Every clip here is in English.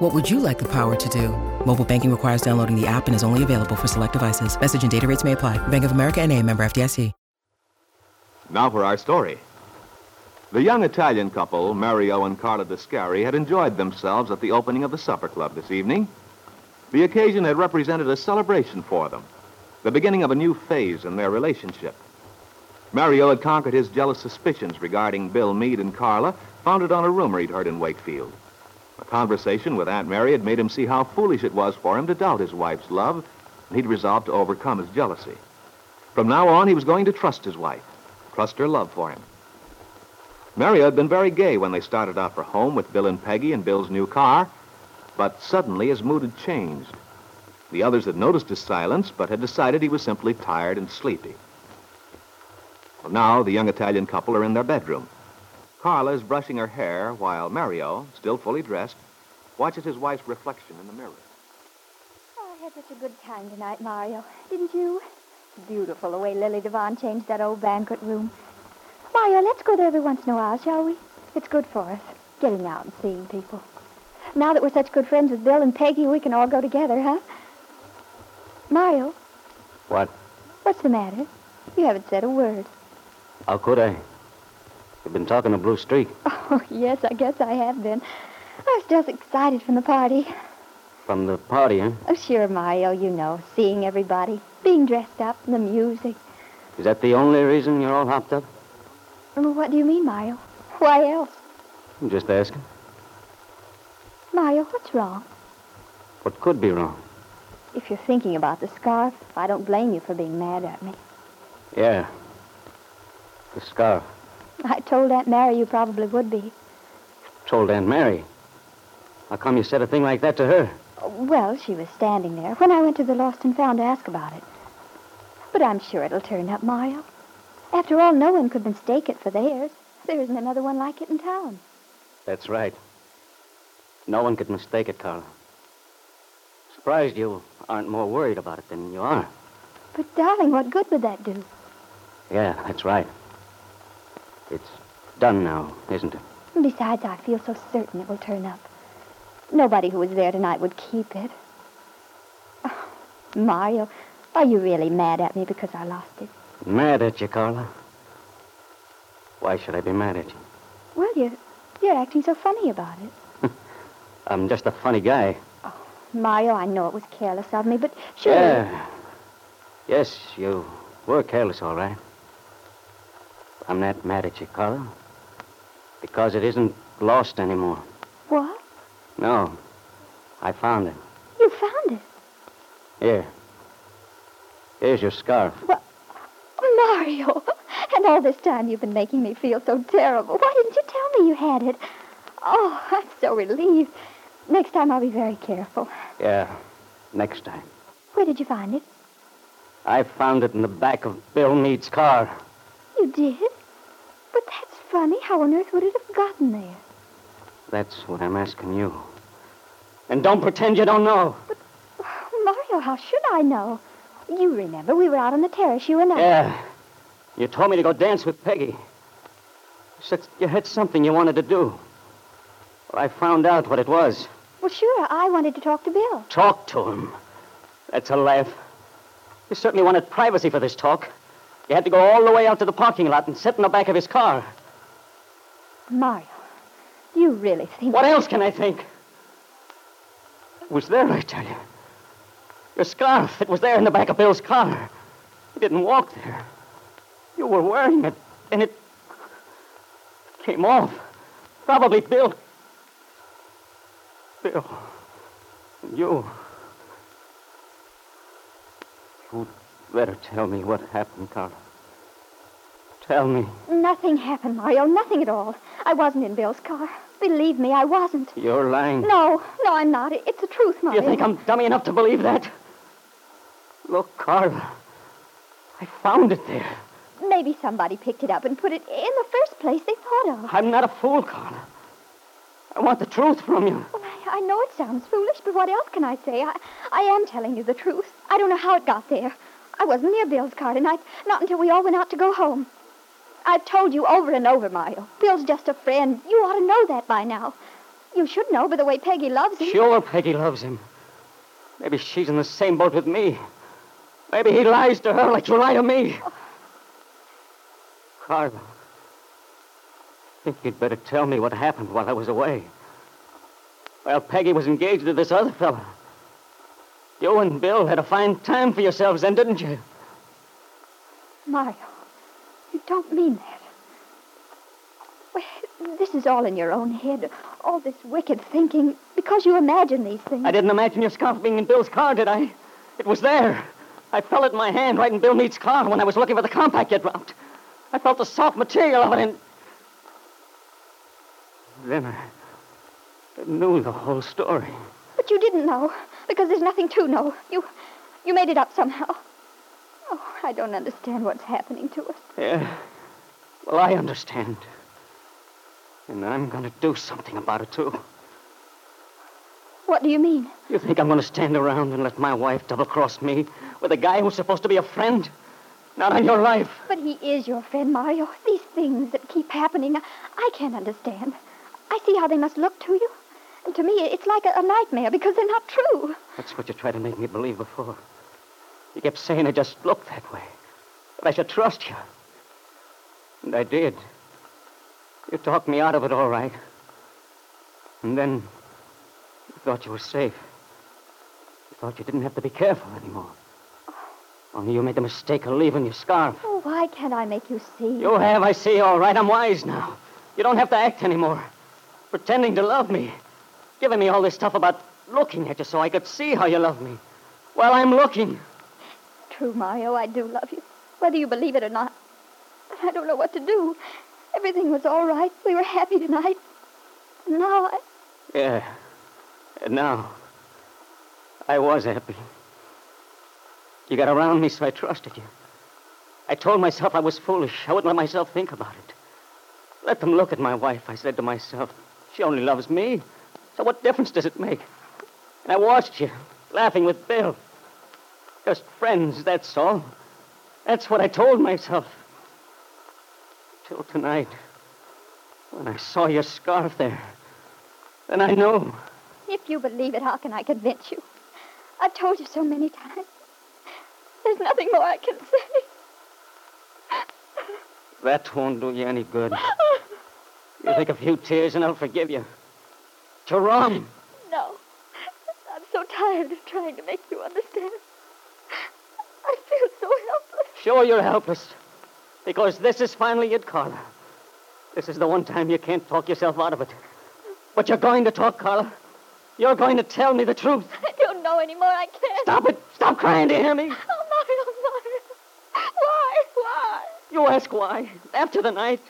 What would you like the power to do? Mobile banking requires downloading the app and is only available for select devices. Message and data rates may apply. Bank of America and a member FDIC. Now for our story. The young Italian couple, Mario and Carla Descari, had enjoyed themselves at the opening of the supper club this evening. The occasion had represented a celebration for them, the beginning of a new phase in their relationship. Mario had conquered his jealous suspicions regarding Bill Meade and Carla, founded on a rumor he'd heard in Wakefield. A conversation with Aunt Mary had made him see how foolish it was for him to doubt his wife's love, and he'd resolved to overcome his jealousy. From now on, he was going to trust his wife, trust her love for him. Mario had been very gay when they started out for home with Bill and Peggy in Bill's new car, but suddenly his mood had changed. The others had noticed his silence, but had decided he was simply tired and sleepy. Well, now the young Italian couple are in their bedroom. Carla is brushing her hair while Mario, still fully dressed, watches his wife's reflection in the mirror. Oh, I had such a good time tonight, Mario. Didn't you? Beautiful the way Lily Devon changed that old banquet room. Mario, let's go there every once in a while, shall we? It's good for us, getting out and seeing people. Now that we're such good friends with Bill and Peggy, we can all go together, huh? Mario, What? what's the matter? You haven't said a word. How could I? You've been talking to Blue Streak. Oh, yes, I guess I have been. I was just excited from the party. From the party, huh? Oh, sure, Mario, you know, seeing everybody, being dressed up, and the music. Is that the only reason you're all hopped up? Well, what do you mean, Mario? Why else? I'm just asking. Mario, what's wrong? What could be wrong? If you're thinking about the scarf, I don't blame you for being mad at me. Yeah. The scarf. I told Aunt Mary you probably would be. Told Aunt Mary. How come you said a thing like that to her? Well, she was standing there when I went to the Lost and Found to ask about it. But I'm sure it'll turn up, Mario. After all, no one could mistake it for theirs. There isn't another one like it in town. That's right. No one could mistake it, Carla. Surprised you aren't more worried about it than you are. But, darling, what good would that do? Yeah, that's right. It's done now, isn't it? Besides, I feel so certain it will turn up. Nobody who was there tonight would keep it. Oh, Mario, are you really mad at me because I lost it? Mad at you, Carla? Why should I be mad at you? Well, you're, you're acting so funny about it. I'm just a funny guy. Oh, Mario, I know it was careless of me, but sure. Yeah. Yes, you were careless, all right. I'm not mad at you, Carla. Because it isn't lost anymore. What? No. I found it. You found it? Here. Here's your scarf. Oh, Mario. And all this time you've been making me feel so terrible. Why didn't you tell me you had it? Oh, I'm so relieved. Next time I'll be very careful. Yeah. Next time. Where did you find it? I found it in the back of Bill Mead's car. You did? How on earth would it have gotten there? That's what I'm asking you. And don't pretend you don't know. But, Mario, how should I know? You remember we were out on the terrace, you and I. Yeah. You told me to go dance with Peggy. You said you had something you wanted to do. Well, I found out what it was. Well, sure, I wanted to talk to Bill. Talk to him. That's a laugh. You certainly wanted privacy for this talk. You had to go all the way out to the parking lot and sit in the back of his car. Mario, do you really think... What else can I think? It was there, I tell you. Your scarf, it was there in the back of Bill's car. You didn't walk there. You were wearing it, and it came off. Probably Bill. Bill. You. You'd better tell me what happened, Carla. Tell me. Nothing happened, Mario. Nothing at all. I wasn't in Bill's car. Believe me, I wasn't. You're lying. No, no, I'm not. It's the truth, Mario. You think I'm dummy enough to believe that? Look, Carla. I found it there. Maybe somebody picked it up and put it in the first place they thought of. I'm not a fool, Carla. I want the truth from you. Well, I, I know it sounds foolish, but what else can I say? I, I am telling you the truth. I don't know how it got there. I wasn't near Bill's car tonight, not until we all went out to go home. I've told you over and over, Mario. Bill's just a friend. You ought to know that by now. You should know by the way Peggy loves him. Sure, Peggy loves him. Maybe she's in the same boat with me. Maybe he lies to her like you lie to me. Carla, I think you'd better tell me what happened while I was away. Well, Peggy was engaged to this other fellow. You and Bill had a fine time for yourselves then, didn't you? Mario, don't mean that. Well, this is all in your own head. All this wicked thinking because you imagine these things. I didn't imagine your scarf being in Bill's car, did I? It was there. I felt it in my hand right in Bill Mead's car when I was looking for the compact you dropped. I felt the soft material of it and... Then I, I knew the whole story. But you didn't know, because there's nothing to know. You, you made it up somehow. Oh, I don't understand what's happening to us. Yeah. Well, I understand. And I'm going to do something about it, too. What do you mean? You think I'm going to stand around and let my wife double cross me with a guy who's supposed to be a friend? Not on your life. But he is your friend, Mario. These things that keep happening, I, can't understand. I see how they must look to you. And to me, it's like a, a nightmare because they're not true. That's what you tried to make me believe before. You kept saying I just looked that way. That I should trust you. And I did. You talked me out of it all right. And then you thought you were safe. You thought you didn't have to be careful anymore. Only you made the mistake of leaving your scarf. Oh, why can't I make you see? You have, I see, all right. I'm wise now. You don't have to act anymore. Pretending to love me. Giving me all this stuff about looking at you so I could see how you love me. Well, I'm looking. True, Mario, I do love you. Whether you believe it or not. But I don't know what to do. Everything was all right. We were happy tonight. And now I... Yeah. And now, I was happy. You got around me, so I trusted you. I told myself I was foolish. I wouldn't let myself think about it. Let them look at my wife, I said to myself. She only loves me. So what difference does it make? And I watched you, laughing with Bill. Just friends, that's all. That's what I told myself. Till tonight, when I saw your scarf there. Then I know. If you believe it, how can I convince you? I've told you so many times. There's nothing more I can say. That won't do you any good. You take a few tears and I'll forgive you. Wrong. No. I'm so tired of trying to make you understand. I feel so helpless. Sure, you're helpless. Because this is finally it, Carla. This is the one time you can't talk yourself out of it. But you're going to talk, Carla. You're going to tell me the truth. I don't know anymore. I can't. Stop it. Stop crying, do you hear me? Oh, Mario, Mario. Why? Why? You ask why. After the night.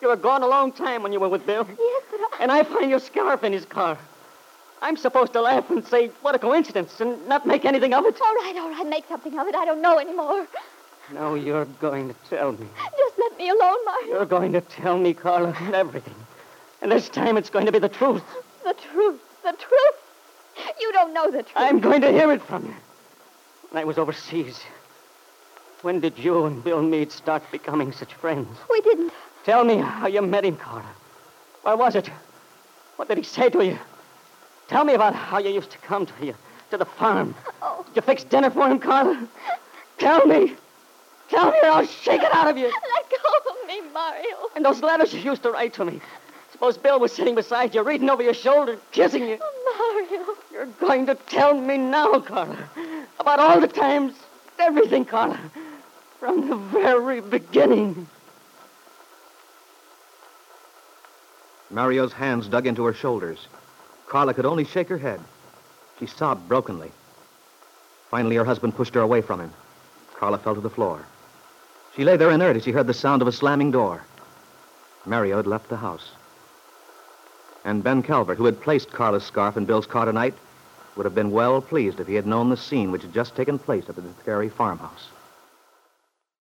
You were gone a long time when you were with Bill. Yes, but I... And I find your scarf in his car. I'm supposed to laugh and say, what a coincidence, and not make anything of it. All right, all right. Make something of it. I don't know anymore. No, you're going to tell me. Just let me alone, Mario. You're going to tell me, Carla, everything. And this time it's going to be the truth. The truth. The truth. You don't know the truth. I'm going to hear it from you. When I was overseas, when did you and Bill Meade start becoming such friends? We didn't. Tell me how you met him, Carla. Where was it? What did he say to you? Tell me about how you used to come to you, to the farm. Oh. Did you fix dinner for him, Carla? Tell me. Tell me or I'll shake it out of you. Let go of me, Mario. And those letters you used to write to me. Suppose Bill was sitting beside you, reading over your shoulder, kissing you. Oh, Mario. You're going to tell me now, Carla, about all the times, everything, Carla, from the very beginning. Mario's hands dug into her shoulders. Carla could only shake her head. She sobbed brokenly. Finally, her husband pushed her away from him. Carla fell to the floor. She lay there inert as she heard the sound of a slamming door. Mario had left the house. And Ben Calvert, who had placed Carla's scarf in Bill's car tonight, would have been well pleased if he had known the scene which had just taken place at the Scary farmhouse.